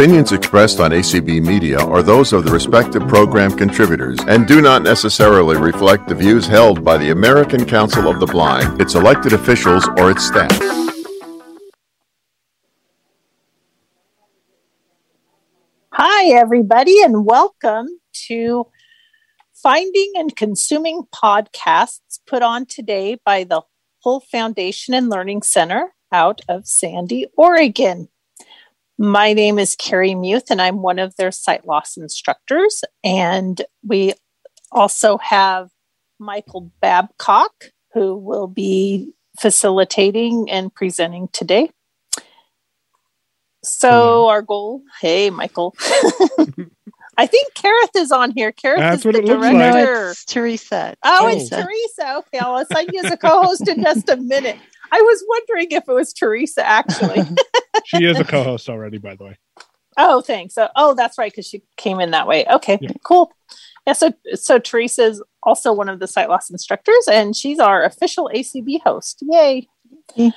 Opinions expressed on ACB Media are those of the respective program contributors and do not necessarily reflect the views held by the American Council of the Blind, its elected officials, or its staff. Hi, everybody, and welcome to Finding and Consuming Podcasts put on today by the Hull Foundation and Learning Center out of Sandy, Oregon. My name is Carrie Muth, and I'm one of their sight loss instructors. And we also have Michael Babcock, who will be facilitating and presenting today. So, our goal, hey, Michael. I think Kareth is on here. Kareth That's is what the it looks like. director. No, it's Teresa. Oh, Oh. it's Teresa. Okay, I'll assign you as a co-host in just a minute. I was wondering if it was Teresa actually. She is a co-host already, by the way. oh, thanks. Oh, oh, that's right, because she came in that way. Okay, Yeah. cool. Yeah, so so Teresa is also one of the sight loss instructors, and she's our official ACB host. Yay! Yay.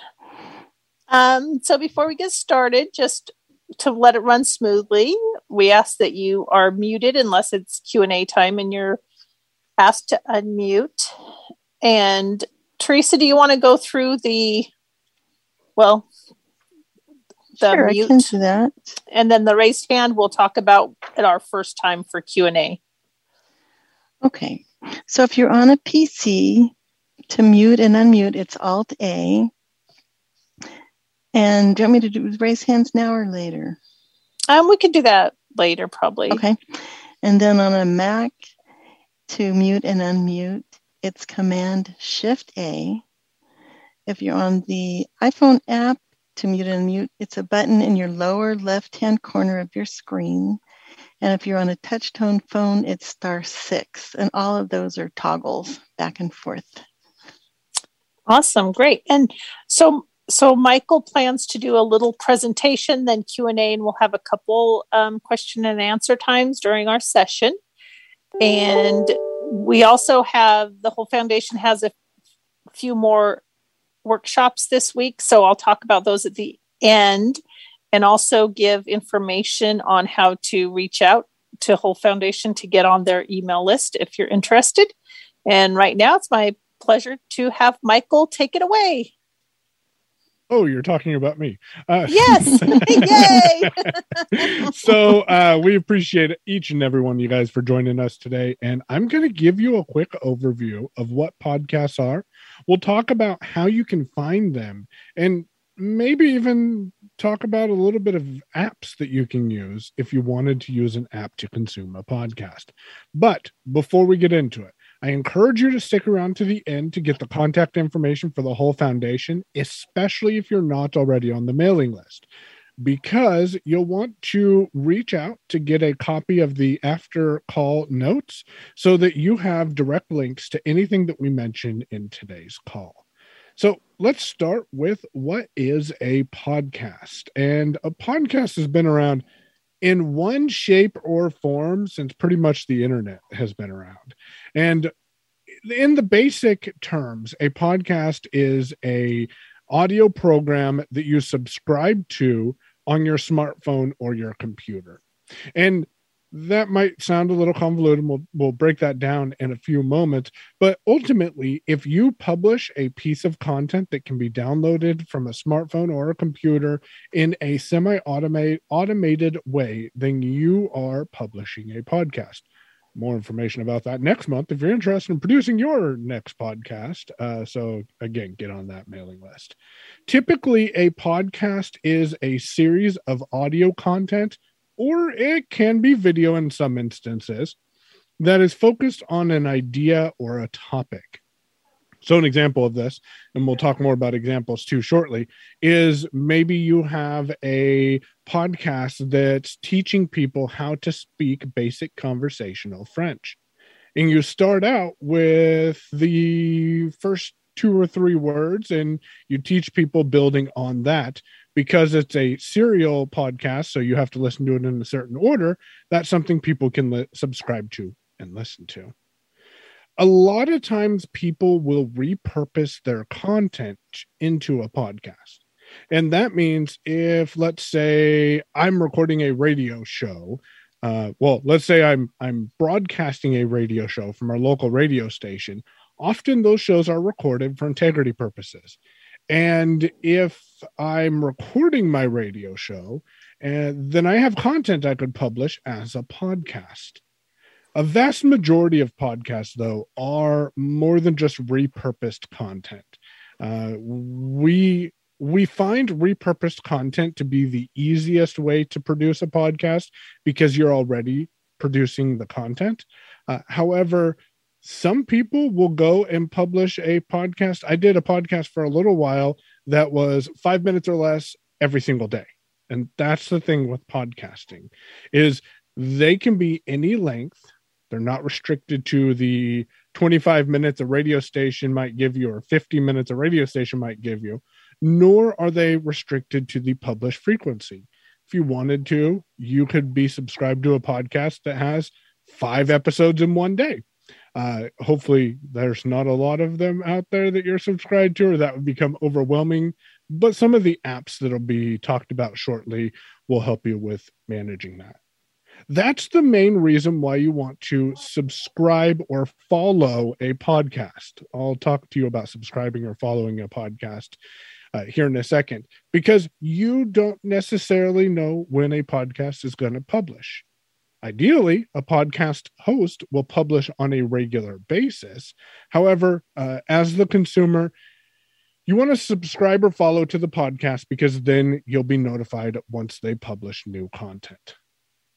Um, so before we get started, just to let it run smoothly, we ask that you are muted unless it's Q and A time, and you're asked to unmute. And Teresa, do you want to go through the well, the sure, I mute can do that. and then the raised hand we'll talk about at our first time for q&a Okay. So if you're on a PC, to mute and unmute, it's Alt A. And do you want me to do raise hands now or later? um, we could do that later probably Okay. And then on a Mac, to mute and unmute, it's Command Shift A. If you're on the iPhone app, to mute and unmute, it's a button in your lower left hand corner of your screen. And if you're on a touch tone phone, it's star six. And all of those are toggles back and forth. awesome great and so so michael plans to do a little presentation then q&a and we'll have a couple um, question and answer times during our session and we also have the Hull Foundation has a few more workshops this week so i'll talk about those at the end and also give information on how to reach out to Hull Foundation to get on their email list if you're interested. And right now it's my pleasure to have michael take it away Oh, you're talking about me. Uh, yes yay so uh, we appreciate each and every one of you guys for joining us today. And I'm going to give you a quick overview of what podcasts are. We'll talk about how you can find them and maybe even talk about a little bit of apps that you can use if you wanted to use an app to consume a podcast. But before we get into it, I encourage you to stick around to the end to get the contact information for the Hull Foundation, especially if you're not already on the mailing list because you'll want to reach out to get a copy of the after call notes so that you have direct links to anything that we mention in today's call. So let's start with what is a podcast? And a podcast has been around in one shape or form since pretty much the internet has been around. And in the basic terms, a podcast is a audio program that you subscribe to on your smartphone or your computer. And that might sound a little convoluted. We'll, we'll break that down in a few moments. But ultimately, if you publish a piece of content that can be downloaded from a smartphone or a computer in a semi automated way, then you are publishing a podcast. More information about that next month if you're interested in producing your next podcast. Uh, so, again, get on that mailing list. Typically, a podcast is a series of audio content, or it can be video in some instances, that is focused on an idea or a topic. So, an example of this, and we'll talk more about examples too shortly, is maybe you have a podcast that's teaching people how to speak basic conversational French. And you start out with the first two or three words, and you teach people building on that because it's a serial podcast. So you have to listen to it in a certain order. That's something people can li- subscribe to and listen to a lot of times people will repurpose their content into a podcast. And that means if, let's say, I'm recording a radio show, uh, well, let's say I'm I'm broadcasting a radio show from our local radio station. Often those shows are recorded for integrity purposes. And if I'm recording my radio show, and then I have content I could publish as a podcast. A vast majority of podcasts, though, are more than just repurposed content. Uh, we we find repurposed content to be the easiest way to produce a podcast because you're already producing the content. Uh, however, some people will go and publish a podcast. I did a podcast for a little while that was five minutes or less every single day. And that's the thing with podcasting is they can be any length. They're not restricted to the 25 minutes a radio station might give you or 50 minutes a radio station might give you nor are they restricted to the published frequency. If you wanted to, you could be subscribed to a podcast that has five episodes in one day. Uh, hopefully, there's not a lot of them out there that you're subscribed to, or that would become overwhelming. But some of the apps that'll be talked about shortly will help you with managing that. That's the main reason why you want to subscribe or follow a podcast. I'll talk to you about subscribing or following a podcast uh, here in a second because you don't necessarily know when a podcast is going to publish. Ideally, a podcast host will publish on a regular basis. However, uh, as the consumer, you want to subscribe or follow to the podcast because then you'll be notified once they publish new content.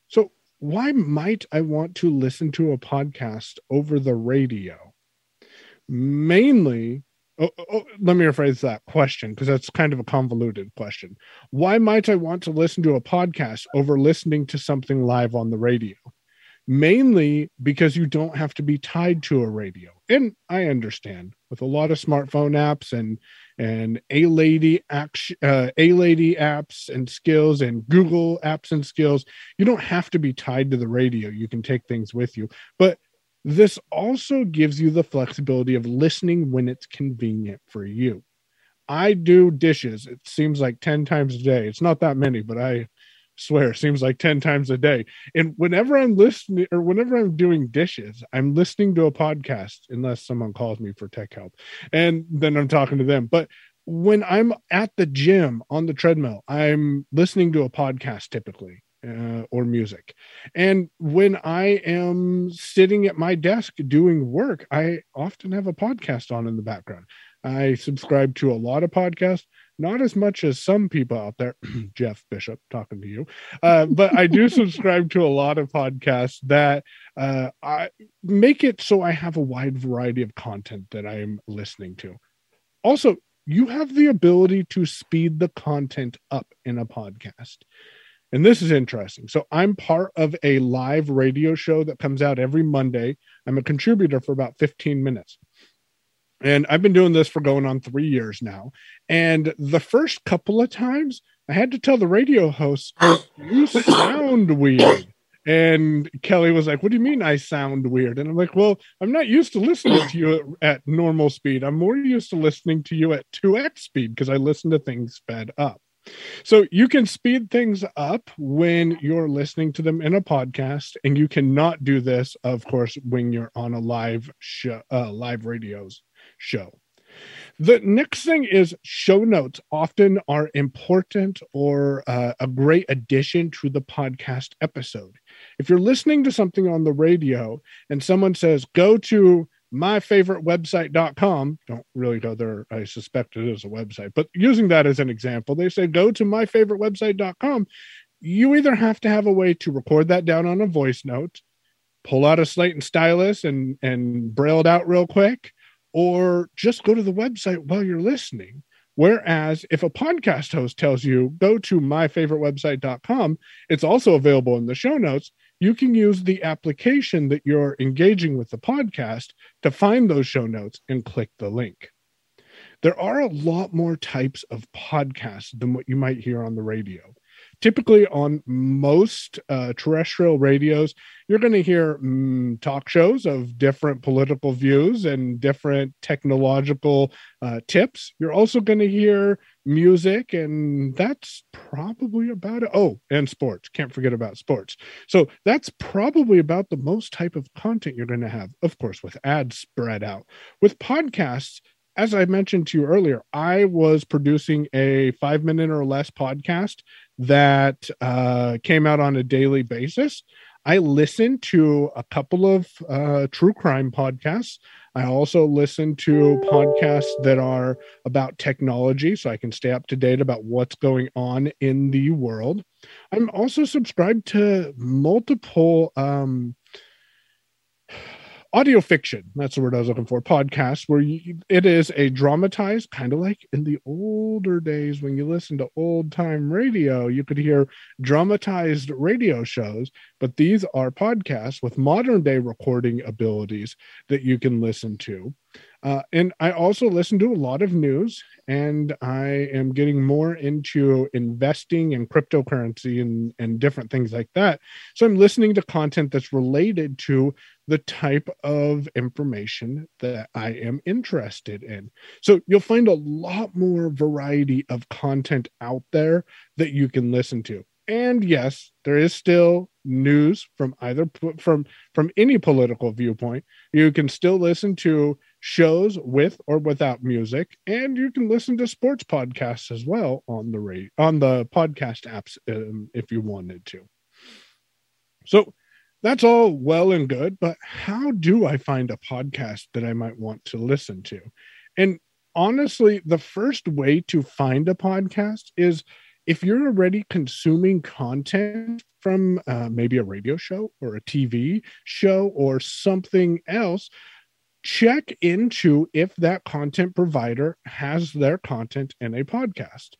So, why might I want to listen to a podcast over the radio? Mainly Oh, oh, oh, let me rephrase that question because that's kind of a convoluted question. Why might I want to listen to a podcast over listening to something live on the radio? Mainly because you don't have to be tied to a radio. And I understand with a lot of smartphone apps and and a lady action, uh, a lady apps and skills and Google apps and skills, you don't have to be tied to the radio. You can take things with you. But this also gives you the flexibility of listening when it's convenient for you. I do dishes, it seems like 10 times a day. It's not that many, but I swear it seems like 10 times a day. And whenever I'm listening or whenever I'm doing dishes, I'm listening to a podcast, unless someone calls me for tech help. And then I'm talking to them. But when I'm at the gym on the treadmill, I'm listening to a podcast typically uh, or music. And when I am sitting at my desk doing work, I often have a podcast on in the background. I subscribe to a lot of podcasts, not as much as some people out there, Jeff Bishop talking to you, uh, but I do subscribe to a lot of podcasts that uh, I make it so I have a wide variety of content that I am listening to. Also, you have the ability to speed the content up in a podcast. And this is interesting. So I'm part of a live radio show that comes out every Monday. I'm a contributor for about 15 minutes. And I've been doing this for going on three years now. And the first couple of times, I had to tell the radio host, You sound weird. And Kelly was like, What do you mean I sound weird? And I'm like, Well, I'm not used to listening to you at, at normal speed. I'm more used to listening to you at 2x speed because I listen to things sped up. So you can speed things up when you're listening to them in a podcast, and you cannot do this, of course, when you're on a live show, uh, live radios show. The next thing is show notes often are important or uh, a great addition to the podcast episode. If you're listening to something on the radio and someone says, go to myfavoritewebsite.com. Don't really go there. I suspect it is a website, but using that as an example, they say go to myfavoritewebsite.com. You either have to have a way to record that down on a voice note, pull out a slate and stylus and and braille it out real quick, or just go to the website while you're listening. Whereas if a podcast host tells you go to myfavoritewebsite.com, it's also available in the show notes you can use the application that you're engaging with the podcast to find those show notes and click the link. There are a lot more types of podcasts than what you might hear on the radio. Typically on most uh, terrestrial radios, you're going to hear mm, talk shows of different political views and different technological uh, tips. You're also going to hear music, and that's probably about it. Oh, and sports. Can't forget about sports. So that's probably about the most type of content you're going to have, of course, with ads spread out. With podcasts, as I mentioned to you earlier, I was producing a five minute or less podcast that uh, came out on a daily basis. I listen to a couple of uh, true crime podcasts. I also listen to podcasts that are about technology so I can stay up to date about what's going on in the world. I'm also subscribed to multiple um, audio fiction. That's the word i was looking for. Podcast where you, it is a dramatized kind of like in the older days when you listen to old time radio you could hear dramatized radio shows but these are podcasts with modern day recording abilities that you can listen to uh, and I also listen to a lot of news, and I am getting more into investing in cryptocurrency and, and different things like that. So I'm listening to content that's related to the type of information that I am interested in. So you'll find a lot more variety of content out there that you can listen to. And yes, there is still news from either from from any political viewpoint. You can still listen to shows with or without music, and you can listen to sports podcasts as well on the rate on the podcast apps um, if you wanted to. So that's all well and good, but how do I find a podcast that I might want to listen to? And honestly, the first way to find a podcast is if you're already consuming content from uh, maybe a radio show or a TV show or something else, check into if that content provider has their content in a podcast.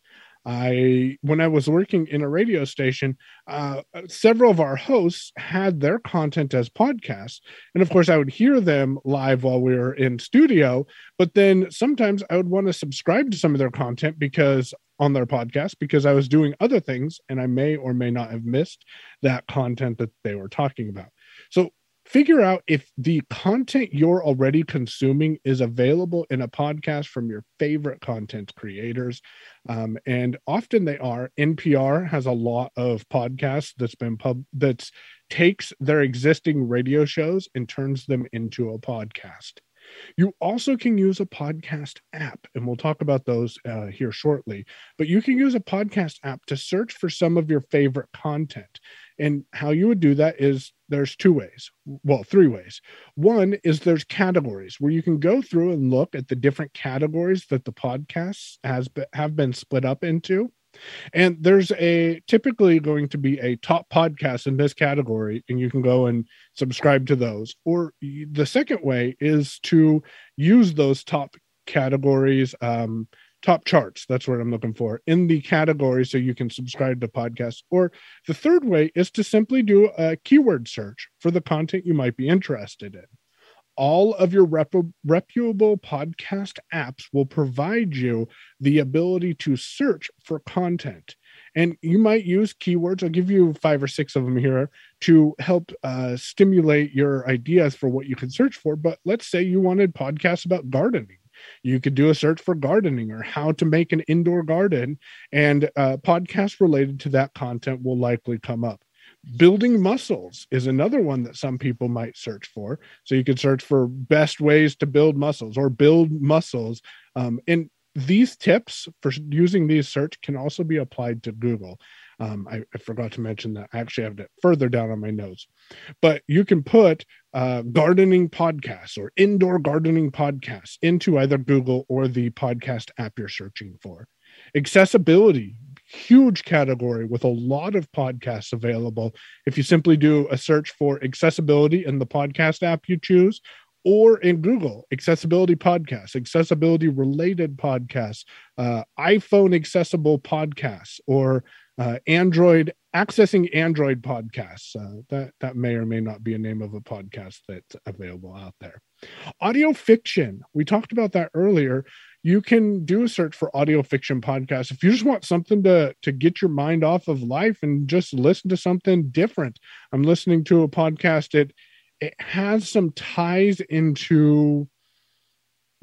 I, when I was working in a radio station, uh, several of our hosts had their content as podcasts. And of course, I would hear them live while we were in studio. But then sometimes I would want to subscribe to some of their content because on their podcast, because I was doing other things and I may or may not have missed that content that they were talking about. So figure out if the content you're already consuming is available in a podcast from your favorite content creators um, and often they are npr has a lot of podcasts that's been pub that's takes their existing radio shows and turns them into a podcast you also can use a podcast app, and we'll talk about those uh, here shortly. But you can use a podcast app to search for some of your favorite content. And how you would do that is there's two ways. Well, three ways. One is there's categories where you can go through and look at the different categories that the podcasts has have been split up into. And there's a typically going to be a top podcast in this category, and you can go and subscribe to those. Or the second way is to use those top categories um, top charts. That's what I'm looking for in the category so you can subscribe to podcasts. Or the third way is to simply do a keyword search for the content you might be interested in. All of your rep- reputable podcast apps will provide you the ability to search for content. And you might use keywords. I'll give you five or six of them here to help uh, stimulate your ideas for what you can search for. But let's say you wanted podcasts about gardening you could do a search for gardening or how to make an indoor garden, and uh, podcasts related to that content will likely come up. Building muscles is another one that some people might search for. So you could search for best ways to build muscles or build muscles. Um, and these tips for using these search can also be applied to Google. Um, I, I, forgot to mention that. I actually have it further down on my notes. But you can put uh, gardening podcasts or indoor gardening podcasts into either Google or the podcast app you're searching for. Accessibility, huge category with a lot of podcasts available. If you simply do a search for accessibility in the podcast app you choose, or in Google, accessibility podcasts, accessibility related podcasts, uh, iPhone accessible podcasts, or uh, Android accessing Android podcasts. Uh, that that may or may not be a name of a podcast that's available out there. Audio fiction. We talked about that earlier. you can do a search for audio fiction podcast if you just want something to to get your mind off of life and just listen to something different i'm listening to a podcast it it has some ties into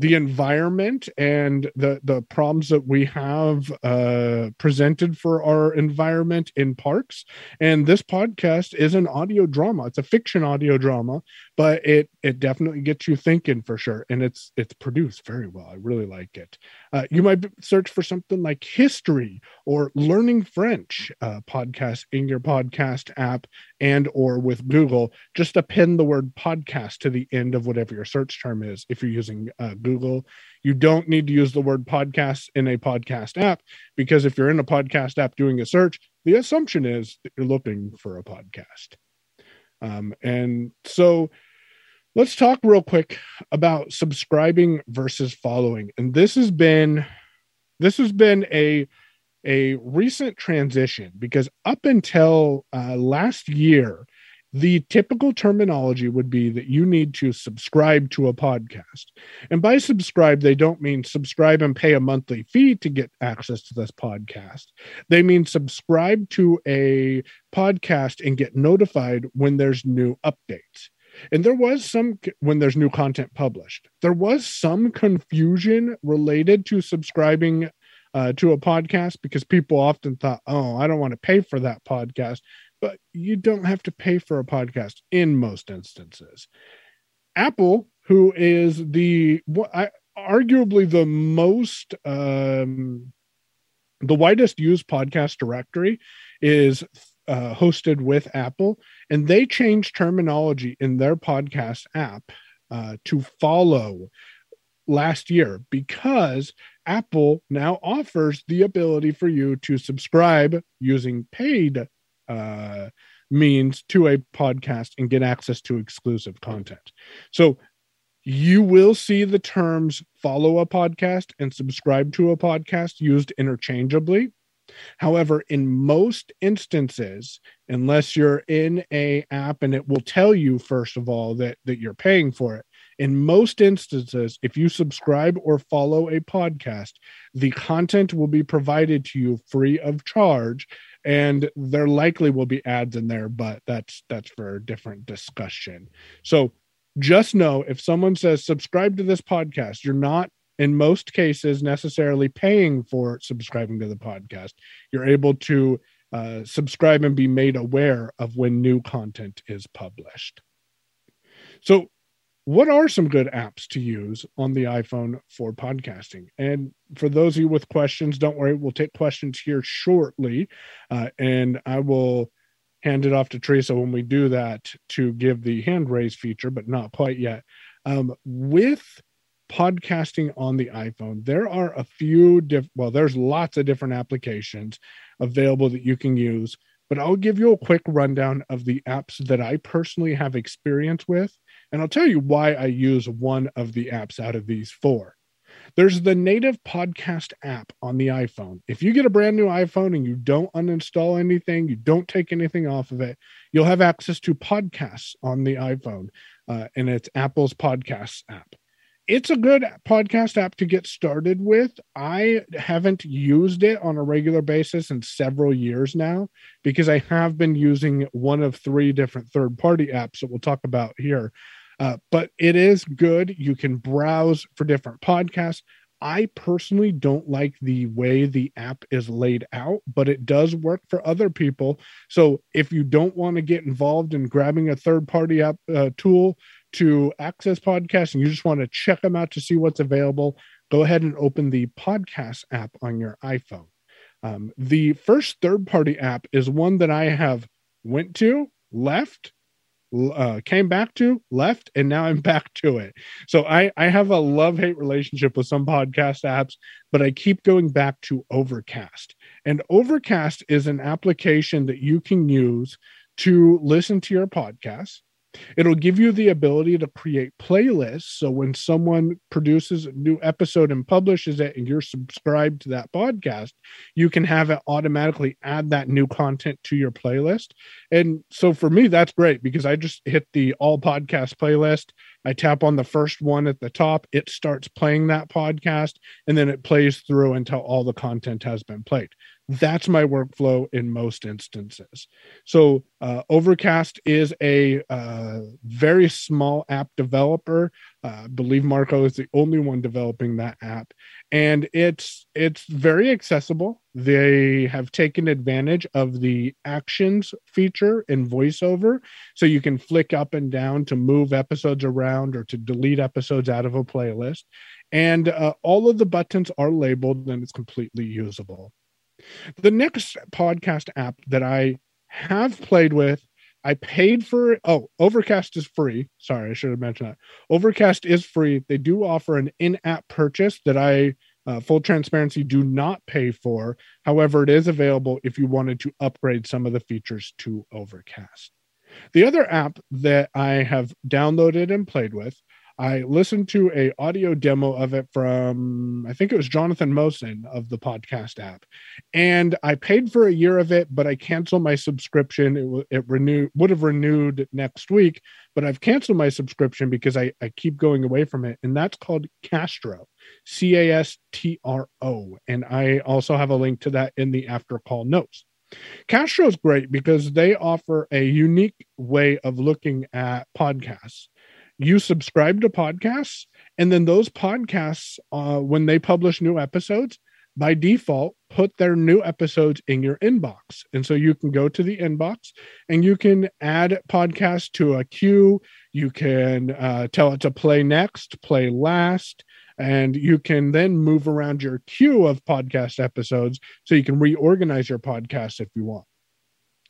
the environment and the the problems that we have uh, presented for our environment in parks. And this podcast is an audio drama. It's a fiction audio drama but it it definitely gets you thinking for sure and it's it's produced very well. I really like it. Uh, you might search for something like history or learning french uh, podcast in your podcast app and or with google. Just append the word podcast to the end of whatever your search term is. If you're using uh, google you don't need to use the word podcast in a podcast app because if you're in a podcast app doing a search the assumption is that you're looking for a podcast um, and so let's talk real quick about subscribing versus following. And this has been this has been a a recent transition because up until uh, last year the typical terminology would be that you need to subscribe to a podcast. And by subscribe, they don't mean subscribe and pay a monthly fee to get access to this podcast. They mean subscribe to a podcast and get notified when there's new updates. And there was some, when there's new content published, there was some confusion related to subscribing uh, to a podcast because people often thought, oh, I don't want to pay for that podcast. But you don't have to pay for a podcast in most instances. Apple, who is the arguably the most um, the widest used podcast directory, is uh, hosted with Apple, and they changed terminology in their podcast app uh, to follow last year because Apple now offers the ability for you to subscribe using paid uh, means to a podcast and get access to exclusive content. So you will see the terms follow a podcast and subscribe to a podcast used interchangeably However, in most instances, unless you're in a app and it will tell you first of all that that you're paying for it, in most instances, if you subscribe or follow a podcast, the content will be provided to you free of charge and there likely will be ads in there but that's that's for a different discussion so just know if someone says subscribe to this podcast you're not in most cases necessarily paying for subscribing to the podcast. You're able to uh, subscribe and be made aware of when new content is published. So, what are some good apps to use on the iPhone for podcasting? And for those of you with questions, don't worry, we'll take questions here shortly. Uh, and I will hand it off to Teresa when we do that to give the hand raise feature, but not quite yet. Um, with podcasting on the iPhone, there are a few diff well, there's lots of different applications available that you can use, but I'll give you a quick rundown of the apps that I personally have experience with, and I'll tell you why I use one of the apps out of these four. There's the native podcast app on the iPhone. If you get a brand new iPhone and you don't uninstall anything, you don't take anything off of it, you'll have access to podcasts on the iPhone, uh, and it's Apple's Podcasts app it's a good podcast app to get started with. I haven't used it on a regular basis in several years now because I have been using one of three different third party apps that we'll talk about here. Uh, but it is good. You can browse for different podcasts. I personally don't like the way the app is laid out, but it does work for other people. So if you don't want to get involved in grabbing a third party app uh, tool to access podcasts and you just want to check them out to see what's available, go ahead and open the podcast app on your iPhone. Um, the first third party app is one that I have went to, left, uh, came back to, left, and now I'm back to it. So I, I have a love hate relationship with some podcast apps, but I keep going back to Overcast. And Overcast is an application that you can use to listen to your podcast It'll give you the ability to create playlists. So when someone produces a new episode and publishes it and you're subscribed to that podcast, you can have it automatically add that new content to your playlist. And so for me, that's great because I just hit the all podcast playlist. I tap on the first one at the top, it starts playing that podcast, and then it plays through until all the content has been played. That's my workflow in most instances. So, uh, Overcast is a uh, very small app developer. Uh, I believe Marco is the only one developing that app, and it's it's very accessible. They have taken advantage of the actions feature in VoiceOver, so you can flick up and down to move episodes around or to delete episodes out of a playlist. And uh, all of the buttons are labeled and it's completely usable. The next podcast app that I have played with, I paid for. Oh, Overcast is free. Sorry, I should have mentioned that. Overcast is free. They do offer an in app purchase that I, uh, full transparency, do not pay for. However, it is available if you wanted to upgrade some of the features to Overcast. The other app that I have downloaded and played with I listened to a audio demo of it from I think it was Jonathan Mosen of the podcast app, and I paid for a year of it, but I canceled my subscription. It it renewed would have renewed next week, but I've canceled my subscription because I I keep going away from it, and that's called Castro, C A S T R O, and I also have a link to that in the after call notes. Castro is great because they offer a unique way of looking at podcasts you subscribe to podcasts and then those podcasts uh, when they publish new episodes by default put their new episodes in your inbox. And so you can go to the inbox and you can add podcasts to a queue. You can uh, tell it to play next play last and you can then move around your queue of podcast episodes so you can reorganize your podcast if you want.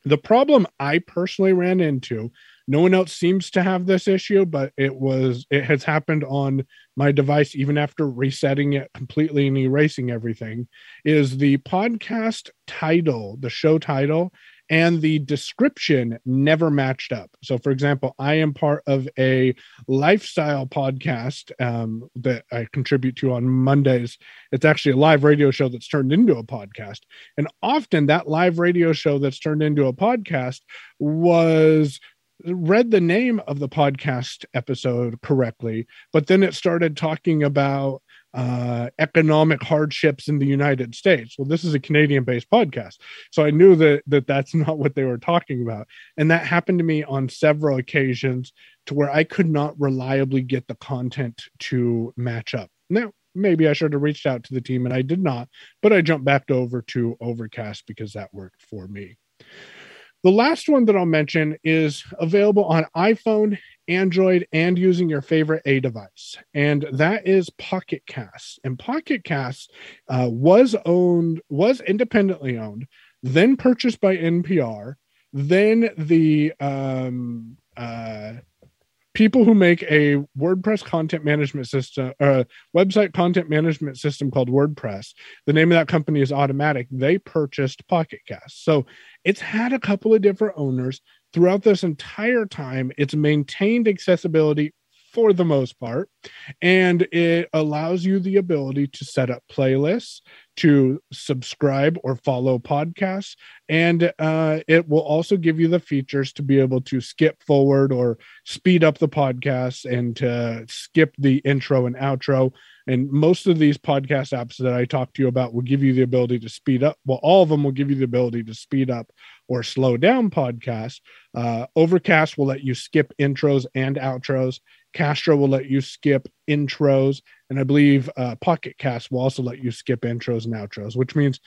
The problem i personally ran into no one else seems to have this issue, but it was it has happened on my device even after resetting it completely and erasing everything. Is the podcast title, the show title, and the description never matched up. So, for example, I am part of a lifestyle podcast um, that I contribute to on Mondays. It's actually a live radio show that's turned into a podcast. And often that live radio show that's turned into a podcast was read the name of the podcast episode correctly, but then it started talking about uh, economic hardships in the United States. Well, this is a Canadian based podcast. So I knew that, that that's not what they were talking about. And that happened to me on several occasions to where I could not reliably get the content to match up. Now, maybe I should have reached out to the team and I did not, but I jumped back over to Overcast because that worked for me. The last one that I'll mention is available on iPhone, Android, and using your favorite A device, and that is Pocket Cast. And Pocket Cast uh, was owned, was independently owned, then purchased by NPR. Then the um, uh, people who make a WordPress content management system, uh, website content management system called WordPress. The name of that company is Automattic. They purchased Pocket Cast. So it's had a couple of different owners throughout this entire time. It's maintained accessibility for the most part. And it allows you the ability to set up playlists, to subscribe or follow podcasts. And uh, it will also give you the features to be able to skip forward or speed up the podcast and to skip the intro and outro. And most of these podcast apps that I talk to you about will give you the ability to speed up. Well, all of them will give you the ability to speed up or slow down podcasts. Uh, Overcast will let you skip intros and outros. Castro will let you skip intros, and I believe uh, Pocket Cast will also let you skip intros and outros, which means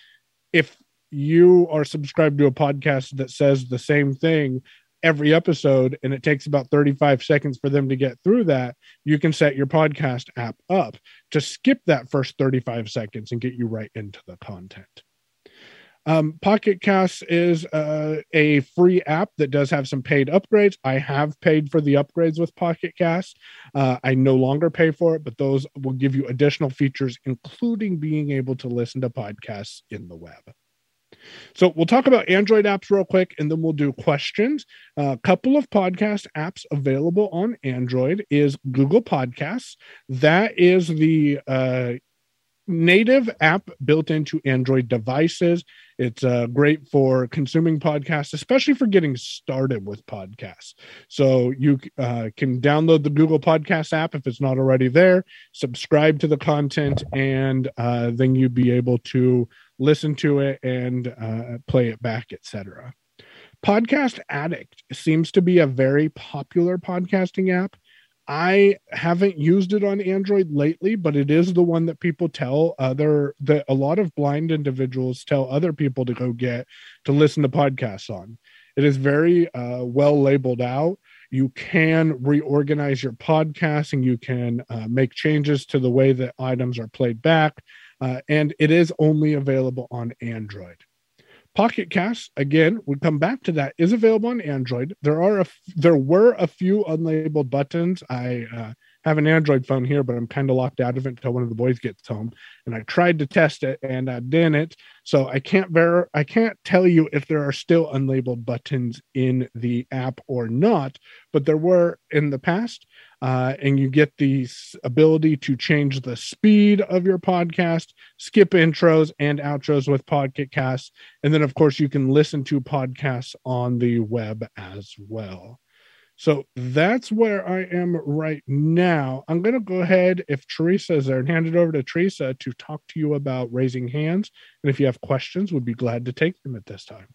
if you are subscribed to a podcast that says the same thing every episode and it takes about 35 seconds for them to get through that, you can set your podcast app up to skip that first 35 seconds and get you right into the content. Um, Pocket Cast is uh, a free app that does have some paid upgrades. I have paid for the upgrades with Pocket Cast. Uh, I no longer pay for it, but those will give you additional features, including being able to listen to podcasts in the web. So we'll talk about Android apps real quick, and then we'll do questions. A couple of podcast apps available on Android is Google Podcasts. That is the uh, native app built into Android devices. It's uh, great for consuming podcasts, especially for getting started with podcasts. So you uh, can download the Google Podcast app if it's not already there, subscribe to the content, and uh, then you'd be able to listen to it and uh, play it back, etc. Podcast Addict seems to be a very popular podcasting app. I haven't used it on Android lately, but it is the one that people tell other that a lot of blind individuals tell other people to go get to listen to podcasts on. It is very uh, well labeled out. You can reorganize your podcast and you can uh, make changes to the way that items are played back. Uh, and it is only available on Android. Pocket Cast again, we come back to that is available on Android. There are a, there were a few unlabeled buttons. I uh, have an Android phone here, but I'm kind of locked out of it until one of the boys gets home. And I tried to test it and I didn't. So I can't ver I can't tell you if there are still unlabeled buttons in the app or not, but there were in the past. Uh, and you get the ability to change the speed of your podcast, skip intros and outros with Casts, and then of course you can listen to podcasts on the web as well. So that's where I am right now. I'm going to go ahead, if Teresa is there, and hand it over to Teresa to talk to you about raising hands. And if you have questions, we'd be glad to take them at this time.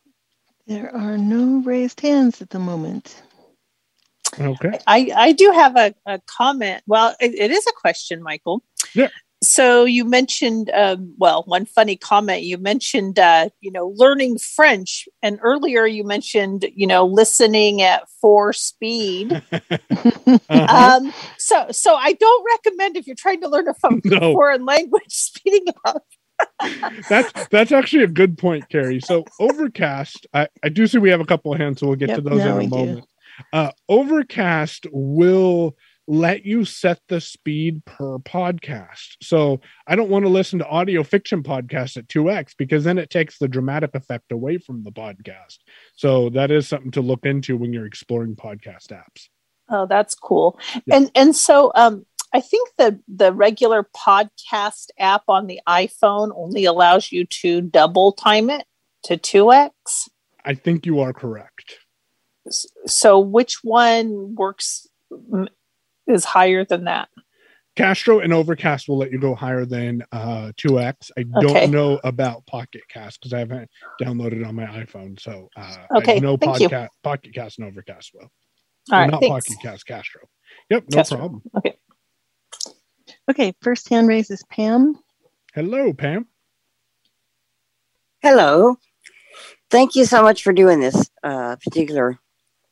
There are no raised hands at the moment. Okay. I, I do have a, a comment. Well, it, it is a question, Michael. Yeah so you mentioned um, well one funny comment you mentioned uh, you know learning french and earlier you mentioned you know listening at four speed uh-huh. um, so so i don't recommend if you're trying to learn a no. foreign language speeding up that's that's actually a good point carrie so overcast i i do see we have a couple of hands so we'll get yep, to those in a moment uh, overcast will let you set the speed per podcast. So I don't want to listen to audio fiction podcasts at 2x because then it takes the dramatic effect away from the podcast. So that is something to look into when you're exploring podcast apps. Oh, that's cool. Yeah. And and so um I think the the regular podcast app on the iPhone only allows you to double time it to 2x. I think you are correct. So which one works is higher than that. Castro and Overcast will let you go higher than uh, 2x. I don't okay. know about Pocket Cast because I haven't downloaded on my iPhone. So uh, okay, I know Pocket, Pocket Cast and Overcast will. All right, not thanks. Pocket Cast, Castro. Yep, no Castro. problem. Okay. Okay, first hand raise is Pam. Hello, Pam. Hello. Thank you so much for doing this uh, particular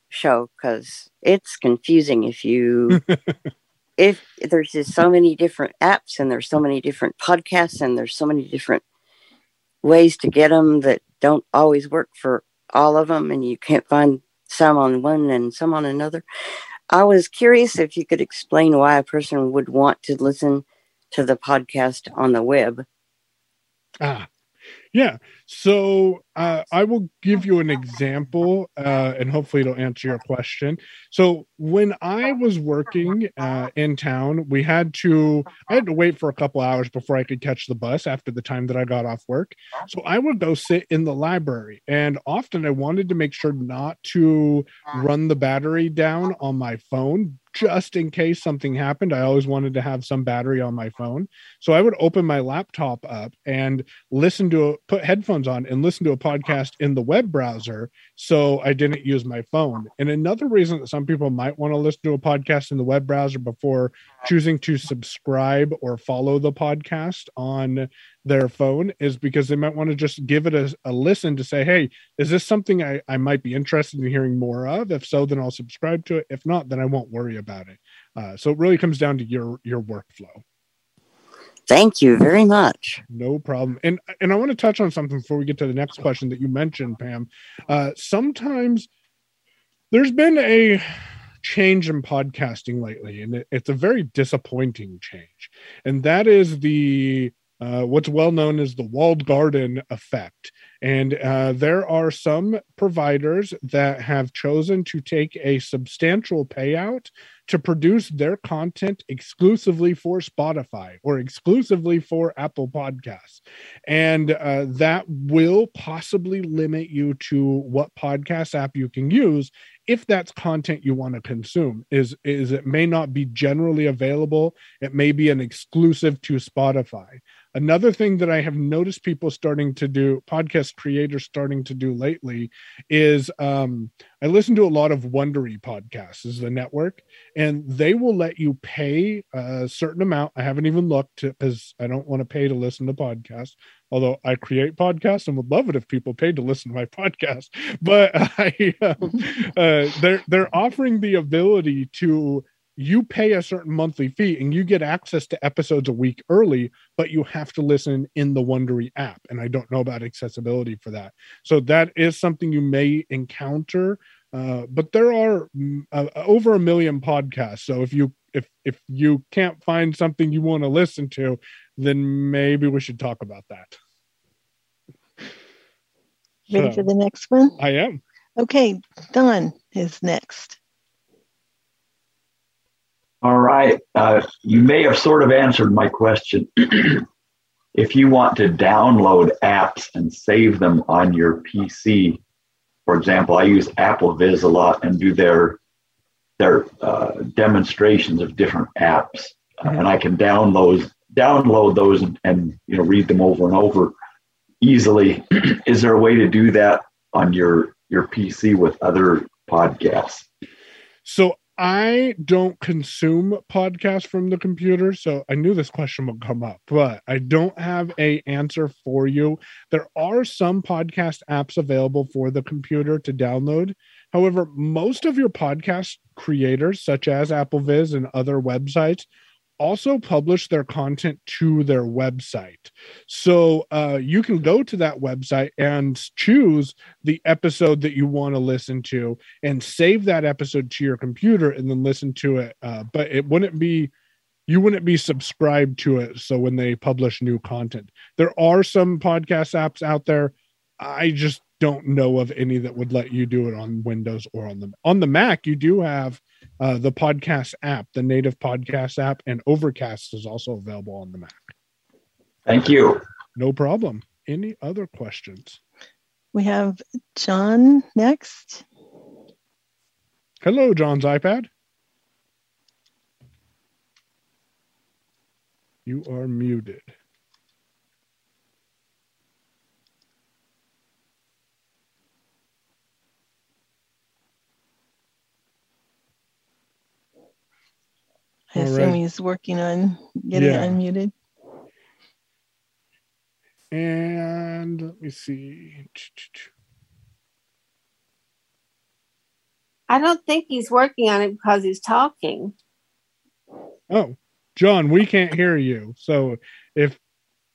show because it's confusing if you if there's just so many different apps and there's so many different podcasts and there's so many different ways to get them that don't always work for all of them and you can't find some on one and some on another. I was curious if you could explain why a person would want to listen to the podcast on the web. Ah yeah so uh, I will give you an example, uh, and hopefully it'll answer your question. So when I was working uh, in town, we had to I had to wait for a couple hours before I could catch the bus after the time that I got off work. So I would go sit in the library, and often I wanted to make sure not to run the battery down on my phone just in case something happened. I always wanted to have some battery on my phone. So I would open my laptop up and listen to put headphones headphones on and listen to a podcast in the web browser so I didn't use my phone. And another reason that some people might want to listen to a podcast in the web browser before choosing to subscribe or follow the podcast on their phone is because they might want to just give it a, a listen to say, hey, is this something I, I might be interested in hearing more of? If so, then I'll subscribe to it. If not, then I won't worry about it. Uh, so it really comes down to your your workflow. Thank you very much. No problem. And and I want to touch on something before we get to the next question that you mentioned, Pam. Uh, sometimes there's been a change in podcasting lately, and it, it's a very disappointing change, and that is the uh, what's well known as the walled garden effect. And uh, there are some providers that have chosen to take a substantial payout to produce their content exclusively for Spotify or exclusively for Apple Podcasts. And uh, that will possibly limit you to what podcast app you can use if that's content you want to consume. Is is it may not be generally available. It may be an exclusive to spotify Another thing that I have noticed people starting to do, podcast creators starting to do lately, is um, I listen to a lot of Wondery podcasts, is the network, and they will let you pay a certain amount. I haven't even looked because I don't want to pay to listen to podcasts. Although I create podcasts and would love it if people paid to listen to my podcast, but I, um, uh, they're they're offering the ability to you pay a certain monthly fee and you get access to episodes a week early, but you have to listen in the Wondery app. And I don't know about accessibility for that. So that is something you may encounter. Uh, but there are mm, uh, over a million podcasts. So if you if if you can't find something you want to listen to, then maybe we should talk about that. Ready so, for the next one? I am. Okay, Don is next. All right. Uh, you may have sort of answered my question. if you want to download apps and save them on your PC, for example, I use AppleVis a lot and do their their uh, demonstrations of different apps, uh, and I can download download those and, and you know read them over and over easily. Is there a way to do that on your your PC with other podcasts? So I don't consume podcasts from the computer, so I knew this question would come up, but I don't have a answer for you. There are some podcast apps available for the computer to download. However, most of your podcast creators, such as AppleVis and other websites, also publish their content to their website. So uh, you can go to that website and choose the episode that you want to listen to and save that episode to your computer and then listen to it. Uh, but it wouldn't be you wouldn't be subscribed to it so when they publish new content there are some podcast apps out there i just don't know of any that would let you do it on windows or on the on the mac you do have uh, the podcast app, the native podcast app, and Overcast is also available on the Mac. Thank you. No problem. Any other questions? We have John next. Hello, John's iPad. You are muted. I All assume right. he's working on getting yeah. unmuted. And let me see. I don't think he's working on it because he's talking. Oh, John, we can't hear you. So if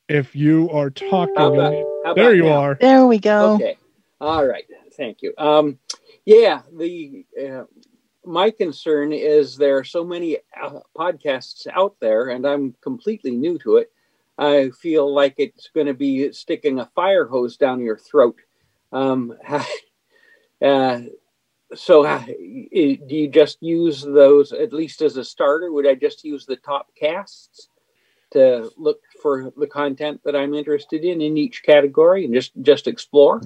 if you are talking, about, there you now? are. There we go. Okay. All right. Thank you. Um, yeah, the uh, my concern is there are so many uh, podcasts out there, and I'm completely new to it. I feel like it's going to be sticking a fire hose down your throat. Um, uh, so, uh, do you just use those at least as a starter? Would I just use the top casts to look for the content that I'm interested in in each category and just just explore?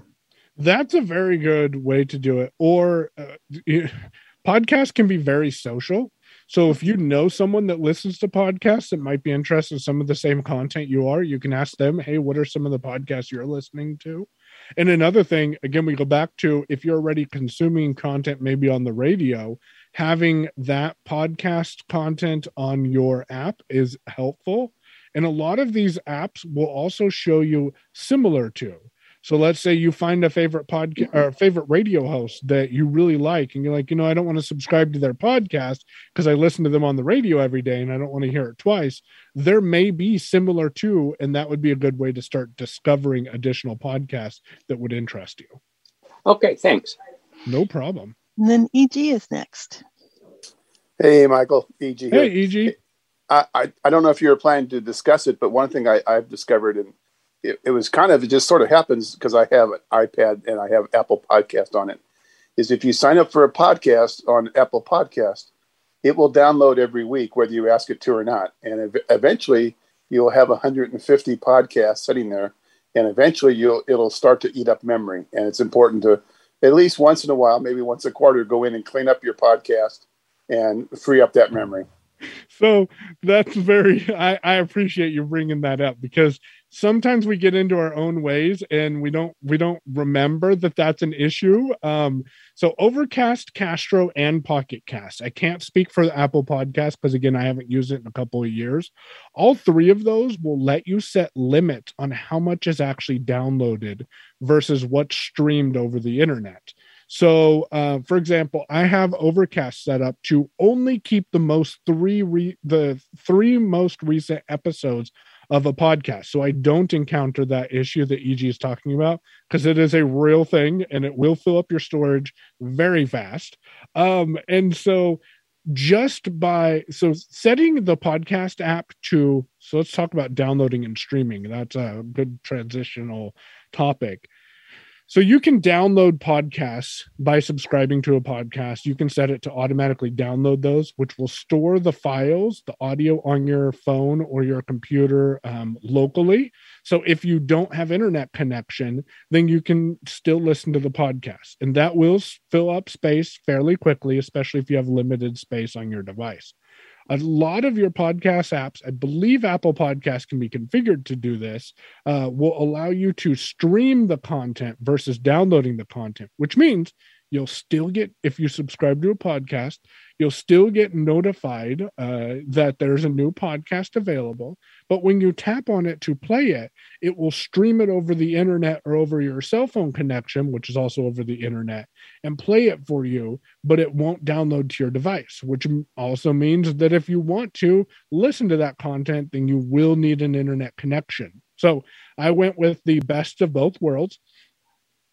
That's a very good way to do it. Or uh, podcasts can be very social. So if you know someone that listens to podcasts that might be interested in some of the same content you are, you can ask them, hey, what are some of the podcasts you're listening to? And another thing, again, we go back to if you're already consuming content maybe on the radio, having that podcast content on your app is helpful. And a lot of these apps will also show you similar to. So let's say you find a favorite podcast mm-hmm. or favorite radio host that you really like, and you're like, you know, I don't want to subscribe to their podcast because I listen to them on the radio every day and I don't want to hear it twice. There may be similar to, and that would be a good way to start discovering additional podcasts that would interest you. Okay, thanks. No problem. And then EG is next. Hey, Michael. EG. Hey, EG. I, I, I don't know if you were planning to discuss it, but one thing I, I've discovered in it, it was kind of it just sort of happens because I have an iPad and I have Apple Podcast on it. Is if you sign up for a podcast on Apple Podcast, it will download every week whether you ask it to or not, and ev- eventually you'll have 150 podcasts sitting there, and eventually you'll it'll start to eat up memory. And it's important to at least once in a while, maybe once a quarter, go in and clean up your podcast and free up that memory so that's very I, I appreciate you bringing that up because sometimes we get into our own ways and we don't we don't remember that that's an issue. Um so overcast castro and pocket cast. I can't speak for the apple podcast because again i haven't used it in a couple of years. All three of those will let you set limits on how much is actually downloaded versus what's streamed over the internet. So, uh, for example, I have Overcast set up to only keep the most three re- the three most recent episodes of a podcast, so I don't encounter that issue that EG is talking about because it is a real thing and it will fill up your storage very fast. Um, and so just by so setting the podcast app to so let's talk about downloading and streaming. That's a good transitional topic so you can download podcasts by subscribing to a podcast. You can set it to automatically download those, which will store the files, the audio on your phone or your computer um, locally. So if you don't have internet connection, then you can still listen to the podcast. And that will fill up space fairly quickly, especially if you have limited space on your device a lot of your podcast apps, I believe Apple Podcasts can be configured to do this, uh, will allow you to stream the content versus downloading the content, which means you'll still get if you subscribe to a podcast you'll still get notified uh, that there's a new podcast available. But when you tap on it to play it it will stream it over the internet or over your cell phone connection which is also over the internet and play it for you but it won't download to your device which also means that if you want to listen to that content then you will need an internet connection. So i went with the best of both worlds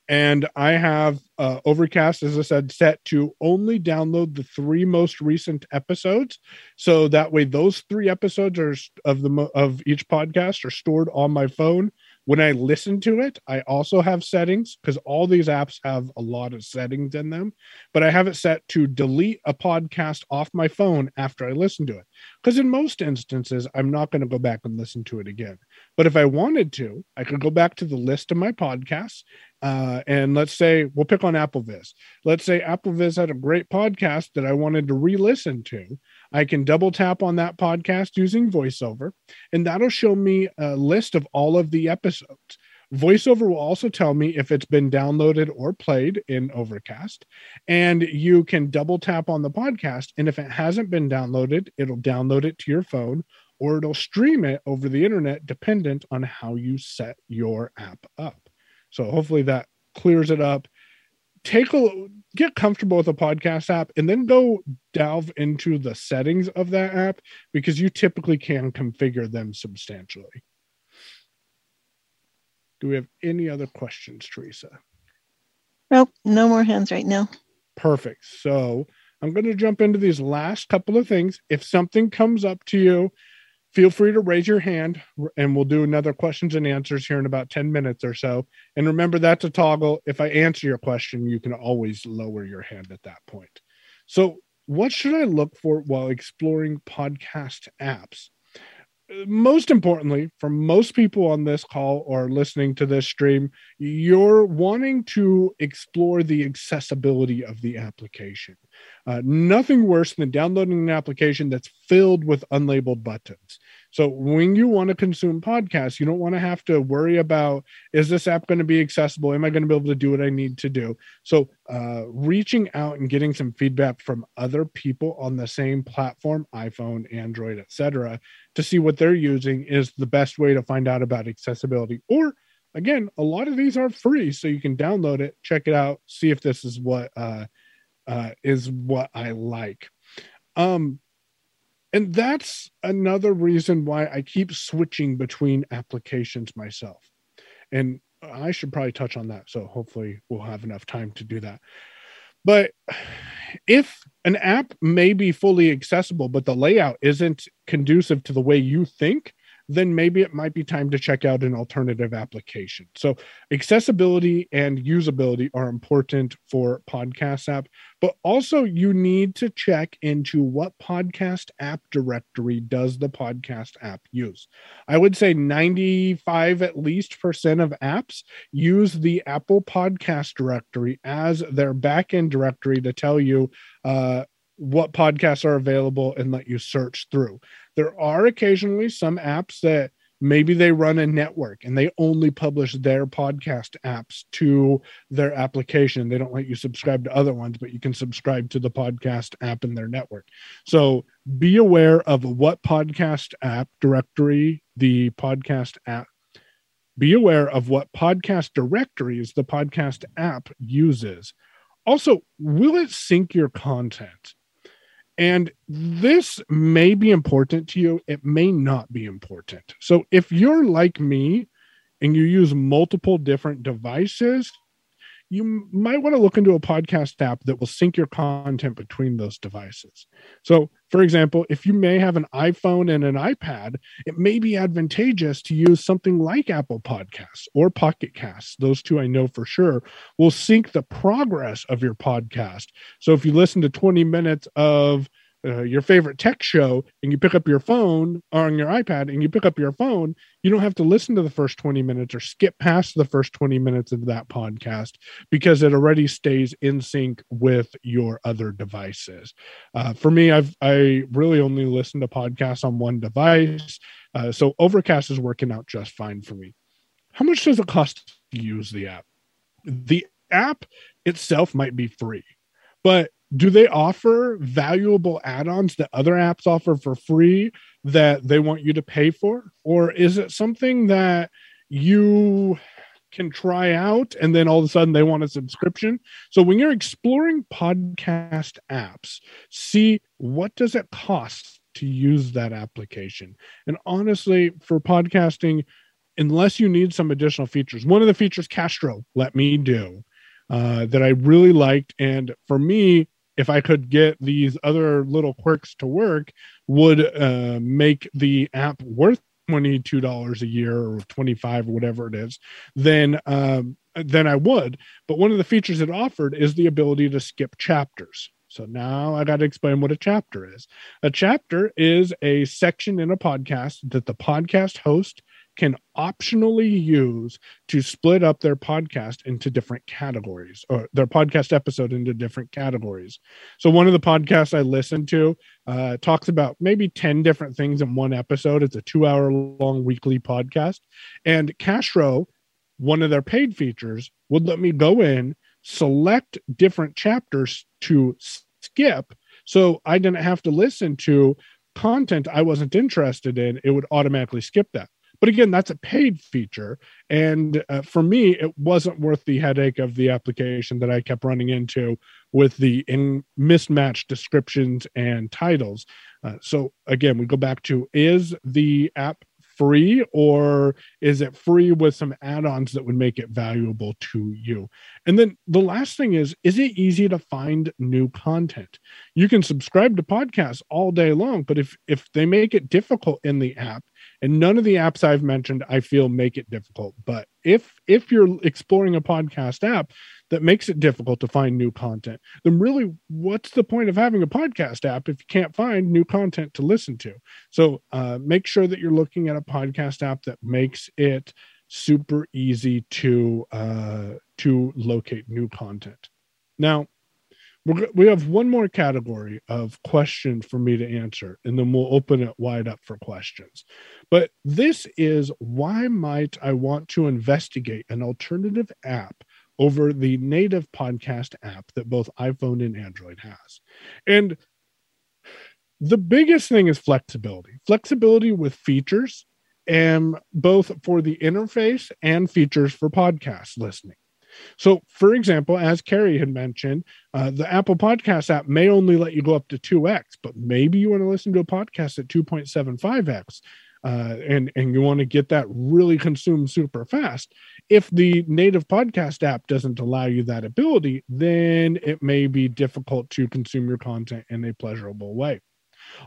and I have uh, Overcast, as I said, set to only download the three most recent episodes. So that way, those three episodes are of the of each podcast are stored on my phone when I listen to it, I also have settings because all these apps have a lot of settings in them, but I have it set to delete a podcast off my phone after I listen to it. Because in most instances, I'm not going to go back and listen to it again. But if I wanted to, I could go back to the list of my podcasts. Uh, and let's say we'll pick on AppleVis. Let's say AppleVis had a great podcast that I wanted to re listen to. I can double tap on that podcast using VoiceOver, and that'll show me a list of all of the episodes. VoiceOver will also tell me if it's been downloaded or played in Overcast. And you can double tap on the podcast. And if it hasn't been downloaded, it'll download it to your phone or it'll stream it over the internet, dependent on how you set your app up. So hopefully that clears it up take a get comfortable with a podcast app and then go delve into the settings of that app because you typically can configure them substantially. Do we have any other questions, Teresa? Nope, no more hands right now. Perfect. So I'm going to jump into these last couple of things. If something comes up to you feel free to raise your hand and we'll do another questions and answers here in about 10 minutes or so. And remember, that's a toggle. If I answer your question, you can always lower your hand at that point. So, what should I look for while exploring podcast apps? Most importantly, for most people on this call or listening to this stream, you're wanting to explore the accessibility of the application. Uh, nothing worse than downloading an application that's filled with unlabeled buttons. So when you want to consume podcasts, you don't want to have to worry about is this app going to be accessible? Am I going to be able to do what I need to do? So uh, reaching out and getting some feedback from other people on the same platform, iPhone, Android, etc., to see what they're using is the best way to find out about accessibility. Or again, a lot of these are free, so you can download it, check it out, see if this is what uh, uh, is what I like. Um, and that's another reason why I keep switching between applications myself. And I should probably touch on that. So hopefully we'll have enough time to do that. But if an app may be fully accessible, but the layout isn't conducive to the way you think, then maybe it might be time to check out an alternative application. So, accessibility and usability are important for podcast app, but also you need to check into what podcast app directory does the podcast app use. I would say 95 at least percent of apps use the Apple Podcast directory as their backend directory to tell you uh, what podcasts are available and let you search through. There are occasionally some apps that maybe they run a network and they only publish their podcast apps to their application. They don't let you subscribe to other ones, but you can subscribe to the podcast app in their network. So be aware of what podcast app directory the podcast app be aware of what podcast directories the podcast app uses. Also, will it sync your content? And this may be important to you, it may not be important. So, if you're like me and you use multiple different devices, you might want to look into a podcast app that will sync your content between those devices. So, for example, if you may have an iPhone and an iPad, it may be advantageous to use something like Apple Podcasts or Pocket Casts. Those two I know for sure will sync the progress of your podcast. So, if you listen to 20 minutes of uh, your favorite tech show and you pick up your phone or on your iPad and you pick up your phone, you don't have to listen to the first 20 minutes or skip past the first 20 minutes of that podcast because it already stays in sync with your other devices. Uh, for me, I've I really only listen to podcasts on one device, uh, so Overcast is working out just fine for me. How much does it cost to use the app? The app itself might be free, but do they offer valuable add-ons that other apps offer for free that they want you to pay for or is it something that you can try out and then all of a sudden they want a subscription so when you're exploring podcast apps see what does it cost to use that application and honestly for podcasting unless you need some additional features one of the features castro let me do uh, that I really liked. And for me, if I could get these other little quirks to work, would uh, make the app worth twenty-two dollars a year or twenty-five or whatever it is, then um, then I would. But one of the features it offered is the ability to skip chapters. So now I got to explain what a chapter is. A chapter is a section in a podcast that the podcast host can optionally use to split up their podcast into different categories or their podcast episode into different categories. So, one of the podcasts I listen to uh, talks about maybe 10 different things in one episode. It's a two hour long weekly podcast. And Castro, one of their paid features, would let me go in, select different chapters to skip. So I didn't have to listen to content I wasn't interested in. It would automatically skip that. But again, that's a paid feature. And uh, for me, it wasn't worth the headache of the application that I kept running into with the in mismatched descriptions and titles. Uh, so again, we go back to is the app free or is it free with some add-ons that would make it valuable to you and then the last thing is is it easy to find new content you can subscribe to podcasts all day long but if if they make it difficult in the app and none of the apps i've mentioned i feel make it difficult. But if if you're exploring a podcast app that makes it difficult to find new content then really what's the point of having a podcast app if you can't find new content to listen to? So uh, make sure that you're looking at a podcast app that makes it super easy to uh, to locate new content. Now we're, we have one more category of question for me to answer, and then we'll open it wide up for questions. But this is why might I want to investigate an alternative app over the native podcast app that both iPhone and Android has? And the biggest thing is flexibility flexibility with features and both for the interface and features for podcast listening so, for example, as Carrie had mentioned, uh, the Apple Podcast app may only let you go up to 2x, but maybe you want to listen to a podcast at 2.75x. Uh, and and you want to get that really consumed super fast. If the native podcast app doesn't allow you that ability, then it may be difficult to consume your content in a pleasurable way.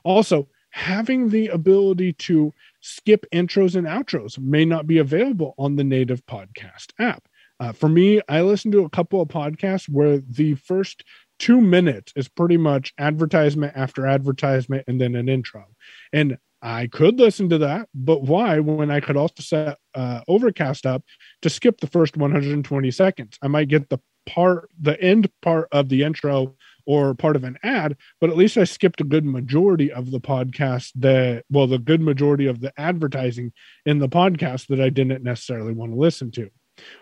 Also, having the ability to skip intros and outros may not be available on the native podcast app. Uh, for me, I listen to a couple of podcasts where the first two minutes is pretty much advertisement after advertisement and then an intro. And I could listen to that, but why when I could also set uh, Overcast up to skip the first 120 seconds? I might get the part, the end part of the intro or part of an ad, but at least I skipped a good majority of the podcast that, well, the good majority of the advertising in the podcast that I didn't necessarily want to listen to.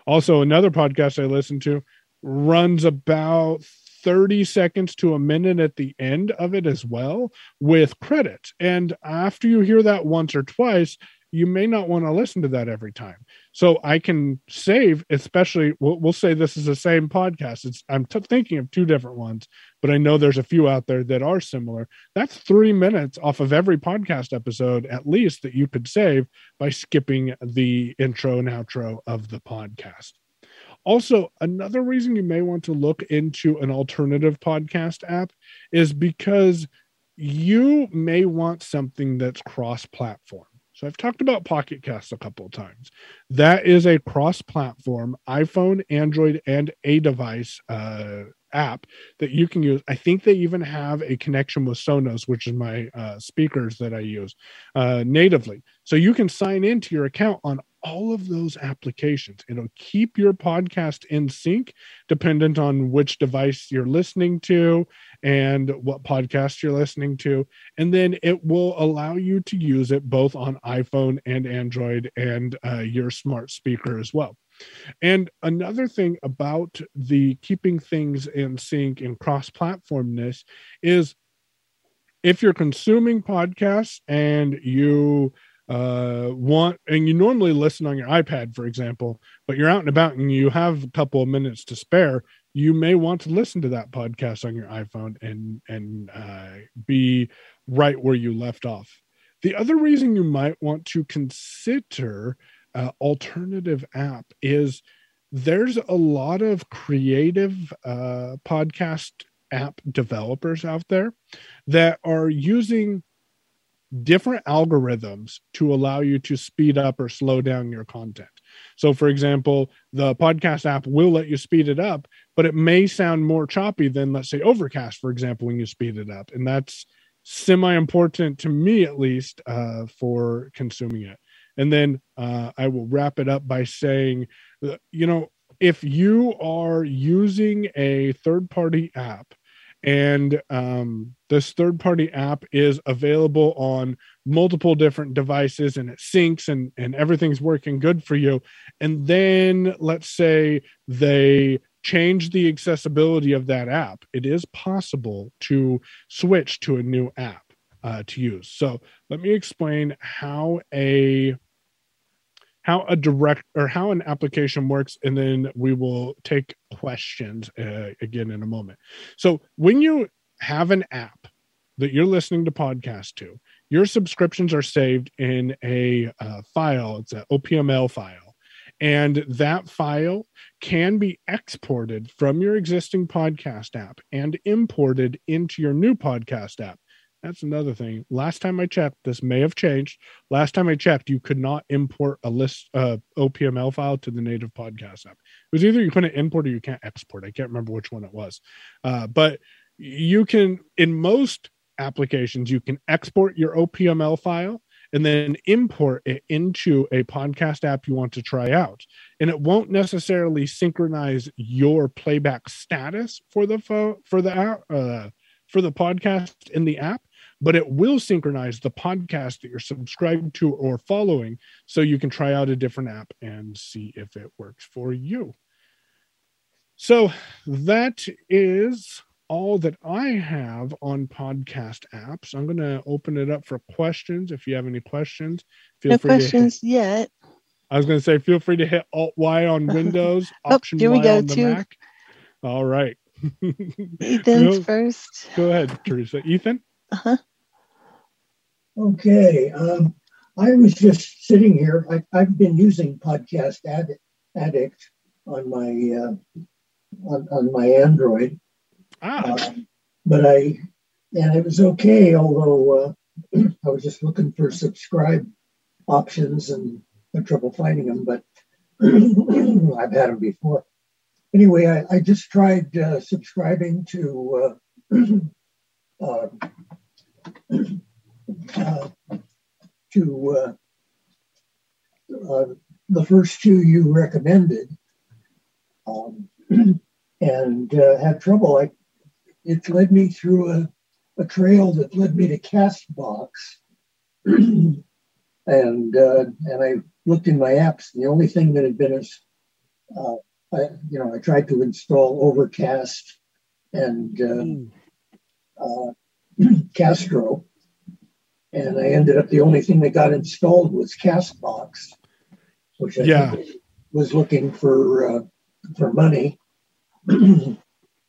Also, another podcast I listen to runs about 30 seconds to a minute at the end of it as well with credits. And after you hear that once or twice, you may not want to listen to that every time. So I can save, especially we'll, we'll say this is the same podcast. It's I'm t- thinking of two different ones, but I know there's a few out there that are similar. That's three minutes off of every podcast episode, at least that you could save by skipping the intro and outro of the podcast. Also, another reason you may want to look into an alternative podcast app is because you may want something that's cross platform. I've talked about Pocket Cast a couple of times. That is a cross-platform iPhone, Android, and a device uh, app that you can use. I think they even have a connection with Sonos, which is my uh, speakers that I use uh, natively. So you can sign into your account on all of those applications. It'll keep your podcast in sync, dependent on which device you're listening to and what podcast you're listening to. And then it will allow you to use it both on iPhone and Android and uh, your smart speaker as well. And another thing about the keeping things in sync and cross platformness is if you're consuming podcasts and you uh want and you normally listen on your ipad for example but you're out and about and you have a couple of minutes to spare you may want to listen to that podcast on your iphone and and uh, be right where you left off. The other reason you might want to consider uh, alternative app is there's a lot of creative uh, podcast app developers out there that are using different algorithms to allow you to speed up or slow down your content. So, for example, the podcast app will let you speed it up, but it may sound more choppy than, let's say, Overcast, for example, when you speed it up. And that's semi important to me, at least, uh, for consuming it. And then uh, I will wrap it up by saying, you know, if you are using a third party app, and um, this third party app is available on multiple different devices and it syncs and, and everything's working good for you. And then let's say they change the accessibility of that app it is possible to switch to a new app uh, to use. So let me explain how a how a direct or how an application works and then we will take questions uh, again in a moment. So when you have an app that you're listening to podcast to your subscriptions are saved in a uh, file. It's an opml file. And that file can be exported from your existing podcast app and imported into your new podcast app that's another thing. Last time I checked, this may have changed. Last time I checked, you could not import a list uh, OPML file to the native podcast app. It was either you couldn't import or you can't export. I can't remember which one it was. Uh, but you can, in most applications, you can export your OPML file and then import it into a podcast app you want to try out. And it won't necessarily synchronize your playback status for the fo- for the app. Uh, for the podcast in the app, but it will synchronize the podcast that you're subscribed to or following so you can try out a different app and see if it works for you. So that is all that I have on podcast apps. I'm going to open it up for questions. If you have any questions, feel no free questions to hit, yet. I was going to say, feel free to hit Alt Y on Windows, oh, Option here we go, on the too. Mac. All right. Ethan's go, first. Go ahead, Teresa. Ethan? Uh-huh. Okay. Um, I was just sitting here. I, have been using Podcast Addict, Addict on my uh, on, on my Android. Ah. Uh, but I and it was okay, although uh, I was just looking for subscribe options and had trouble finding them, but I've had them before. Anyway, I, I just tried uh, subscribing to uh, uh, uh to uh, uh, the first two you recommended, um, and had trouble. I, it led me through a, a trail that led me to Castbox. and uh, and I looked in my apps. The only thing that had been is, uh, I, you know, I tried to install Overcast and uh, uh Castro, and I ended up the only thing that got installed was Castbox, which I yeah. was looking for uh, for money.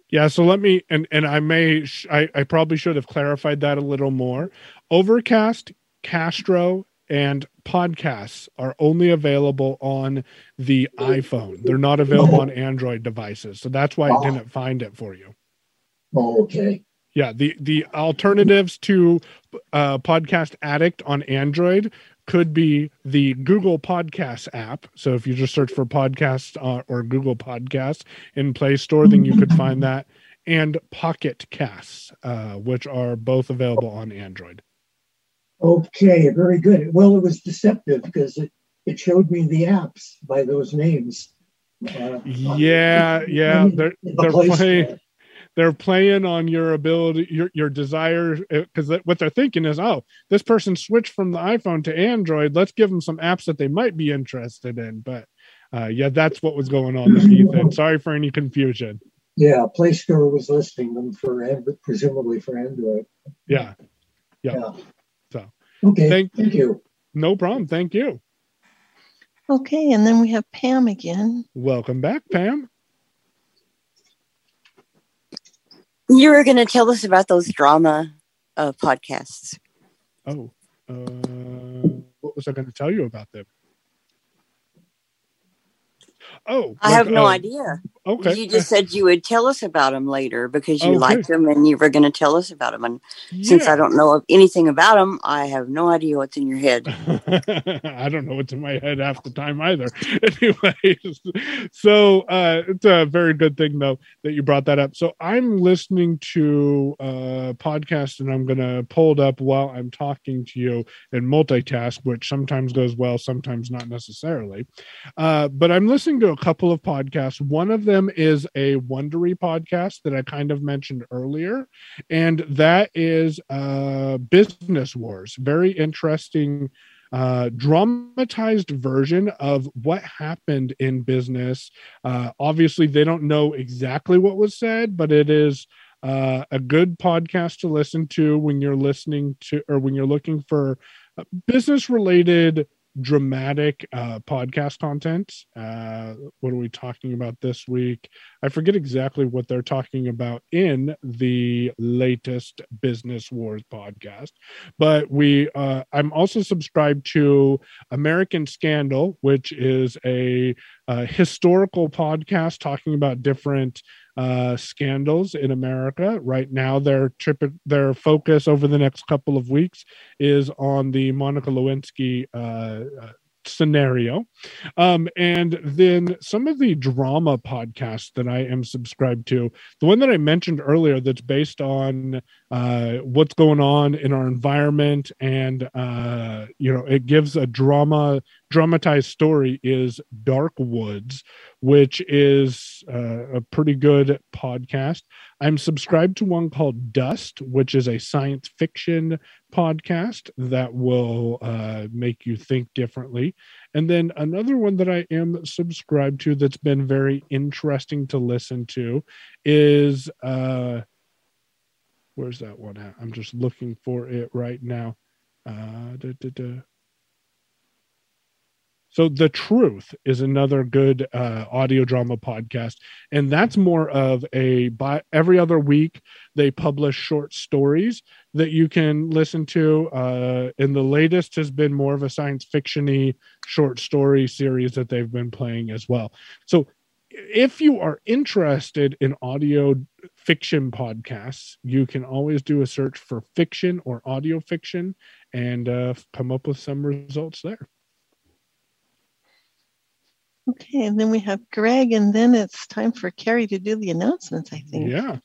Yeah, so let me and and I may I, I probably should have clarified that a little more. Overcast, Castro, and podcasts are only available on the iPhone. They're not available on Android devices. So that's why I didn't find it for you. Oh, okay. Yeah, the the alternatives to uh, Podcast Addict on Android could be the Google Podcasts app. So if you just search for podcasts uh, or Google Podcasts in Play Store, then you could find that, and Pocket Casts, uh, which are both available on Android. Okay, very good. Well, it was deceptive because it, it showed me the apps by those names. Uh, yeah, yeah, they're they're playing they're playing on your ability your your desire because uh, what they're thinking is oh this person switched from the iphone to android. Let's give them some apps that they might be interested in. But uh, yeah that's what was going on with ethan. Sorry for any confusion. Yeah play store was listing them for presumably for android. Yeah. Yeah, yeah. so okay thank, thank you. No problem. Thank you. Okay and then we have pam again. Welcome back pam You were going to tell us about those drama uh, podcasts. Oh, uh, what was I going to tell you about them? Oh, I have no uh, idea. Okay. You just said you would tell us about them later because you okay. liked them and you were going to tell us about them. And yeah. since I don't know anything about them, I have no idea what's in your head. I don't know what's in my head half the time either. Anyways, so uh, it's a very good thing though that you brought that up. So I'm listening to a podcast and I'm going to pull it up while I'm talking to you and multitask, which sometimes goes well, sometimes not necessarily. Uh, but I'm listening to a couple of podcasts. One of them them is a Wondery podcast that I kind of mentioned earlier, and that is uh, Business Wars. Very interesting uh, dramatized version of what happened in business. Uh, obviously, they don't know exactly what was said, but it is uh, a good podcast to listen to when you're listening to or when you're looking for business related dramatic uh, podcast content. Uh, what are we talking about this week? I forget exactly what they're talking about in the latest Business Wars podcast, but we. Uh, I'm also subscribed to American Scandal, which is a, a historical podcast talking about different uh, scandals in America. Right now, their trip, their focus over the next couple of weeks is on the Monica Lewinsky uh, uh scenario. Um, and then some of the drama podcasts that I am subscribed to, the one that I mentioned earlier that's based on uh, what's going on in our environment and, uh, you know, it gives a drama, dramatized story is Dark Woods, which is uh, a pretty good podcast. I'm subscribed to one called Dust, which is a science fiction podcast that will uh, make you think differently. And then another one that I am subscribed to that's been very interesting to listen to is uh, where's that one at? I'm just looking for it right now. Uh, da, da, da. So the truth is another good uh, audio drama podcast, and that's more of a by every other week they publish short stories that you can listen to. Uh, and the latest has been more of a science fictiony short story series that they've been playing as well. So if you are interested in audio fiction podcasts, you can always do a search for fiction or audio fiction and uh, come up with some results there. Okay, and then we have Greg, and then it's time for Carrie to do the announcements, I think. Yeah.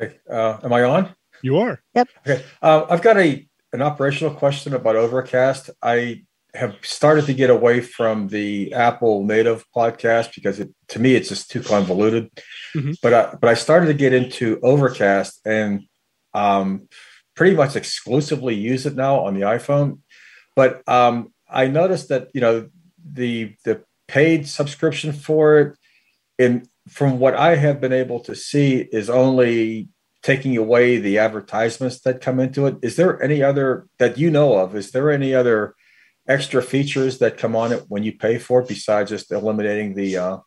Okay. Uh, am I on? You are. Yep. Okay. Uh, I've got a an operational question about Overcast. I have started to get away from the Apple native podcast because it, to me it's just too convoluted. Mm-hmm. But I, but I started to get into Overcast and um, pretty much exclusively use it now on the iPhone. But um, I noticed that you know the the paid subscription for it, and from what I have been able to see, is only taking away the advertisements that come into it. Is there any other that you know of? Is there any other extra features that come on it when you pay for it besides just eliminating the uh,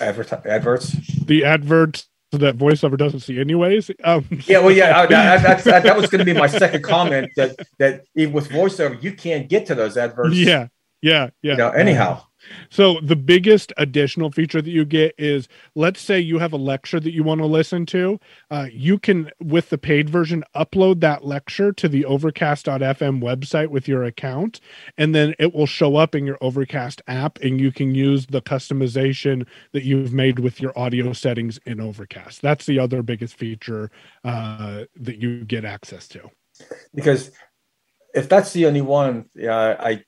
advert- adverts? The adverts that voiceover doesn't see anyways. Um. Yeah, well, yeah, I, I, I, that was going to be my second comment that that even with voiceover you can't get to those adverts. Yeah, yeah, yeah. You know, anyhow. So the biggest additional feature that you get is let's say you have a lecture that you want to listen to. Uh, you can, with the paid version, upload that lecture to the overcast.fm website with your account, and then it will show up in your Overcast app, and you can use the customization that you've made with your audio settings in Overcast. That's the other biggest feature uh, that you get access to. Because if that's the only one, yeah, I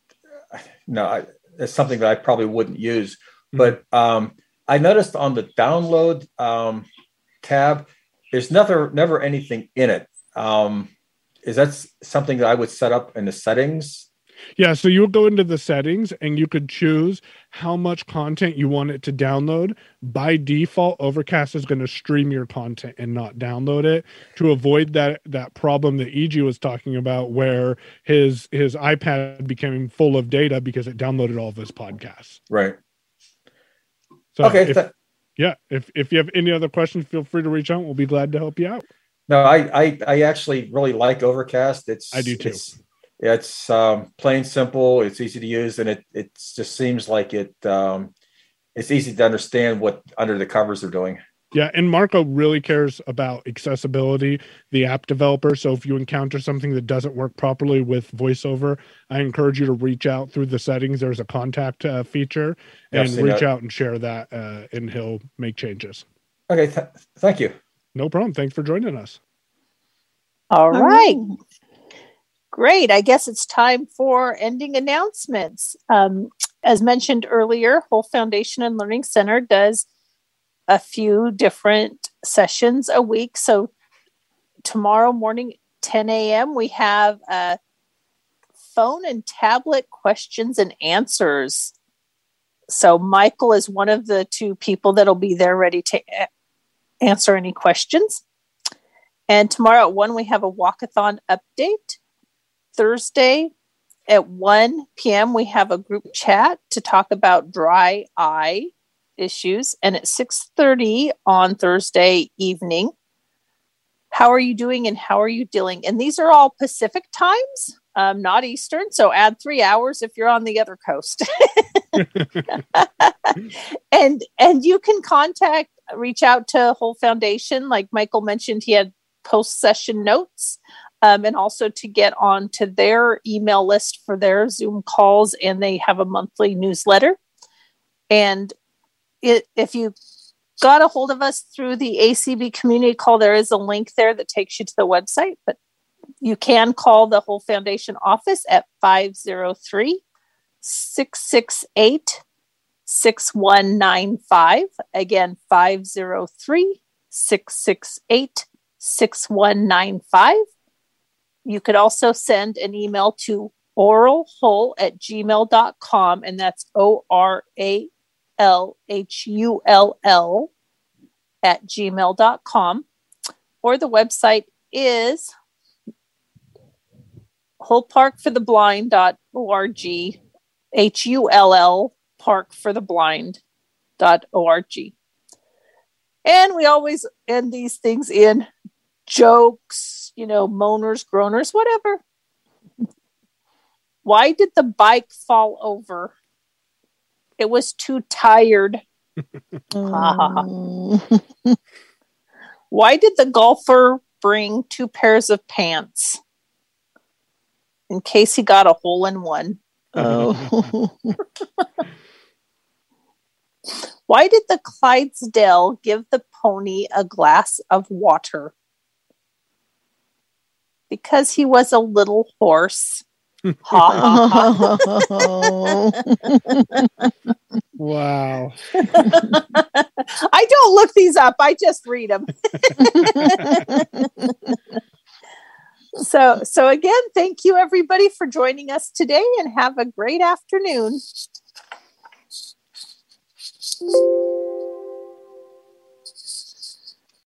no, I is something that I probably wouldn't use. Mm-hmm. But um, I noticed on the download um, tab, there's never never anything in it. Um, is that something that I would set up in the settings? Yeah, so you'll go into the settings and you could choose how much content you want it to download. By default, Overcast is going to stream your content and not download it to avoid that that problem that EG was talking about where his his iPad became full of data because it downloaded all of his podcasts. Right. So okay. If, yeah, if if you have any other questions, feel free to reach out. We'll be glad to help you out. No, I I, I actually really like Overcast. It's I do too. It's, it's um, plain simple. It's easy to use, and it it just seems like it um, it's easy to understand what under the covers they're doing. Yeah, and Marco really cares about accessibility, the app developer. So if you encounter something that doesn't work properly with VoiceOver, I encourage you to reach out through the settings. There's a contact uh, feature, and reach that. out and share that, uh, and he'll make changes. Okay, th- thank you. No problem. Thanks for joining us. All right. Great. I guess it's time for ending announcements. Um, as mentioned earlier, Hull Foundation and Learning Center does a few different sessions a week. So tomorrow morning, 10 a.m., we have a phone and tablet questions and answers. So Michael is one of the two people that'll be there ready to answer any questions. And tomorrow at 1, we have a walkathon update. Thursday at 1 p.m., we have a group chat to talk about dry eye issues. And at 6.30 on Thursday evening, how are you doing and how are you dealing? And these are all Pacific times, um, not Eastern. So add three hours if you're on the other coast. and and you can contact, reach out to Hull Foundation. Like Michael mentioned, he had post session notes um, and also to get on to their email list for their Zoom calls. And they have a monthly newsletter. And it, if you got a hold of us through the ACB community call, there is a link there that takes you to the website. But you can call the Hull Foundation office at 503 668 6195. Again, 503 668 6195. You could also send an email to oralhull at gmail.com, and that's O R A L H U L L at gmail.com. Or the website is hullparkfortheblind.org, H U L L parkfortheblind.org. And we always end these things in jokes, you know, moaners, groaners, whatever. Why did the bike fall over? It was too tired. Oh. Why did the golfer bring two pairs of pants? In case he got a hole in one. oh. Why did the Clydesdale give the pony a glass of water? Because he was a little horse. ha ha ha. Wow. I don't look these up. I just read them. so so again, thank you everybody for joining us today and have a great afternoon.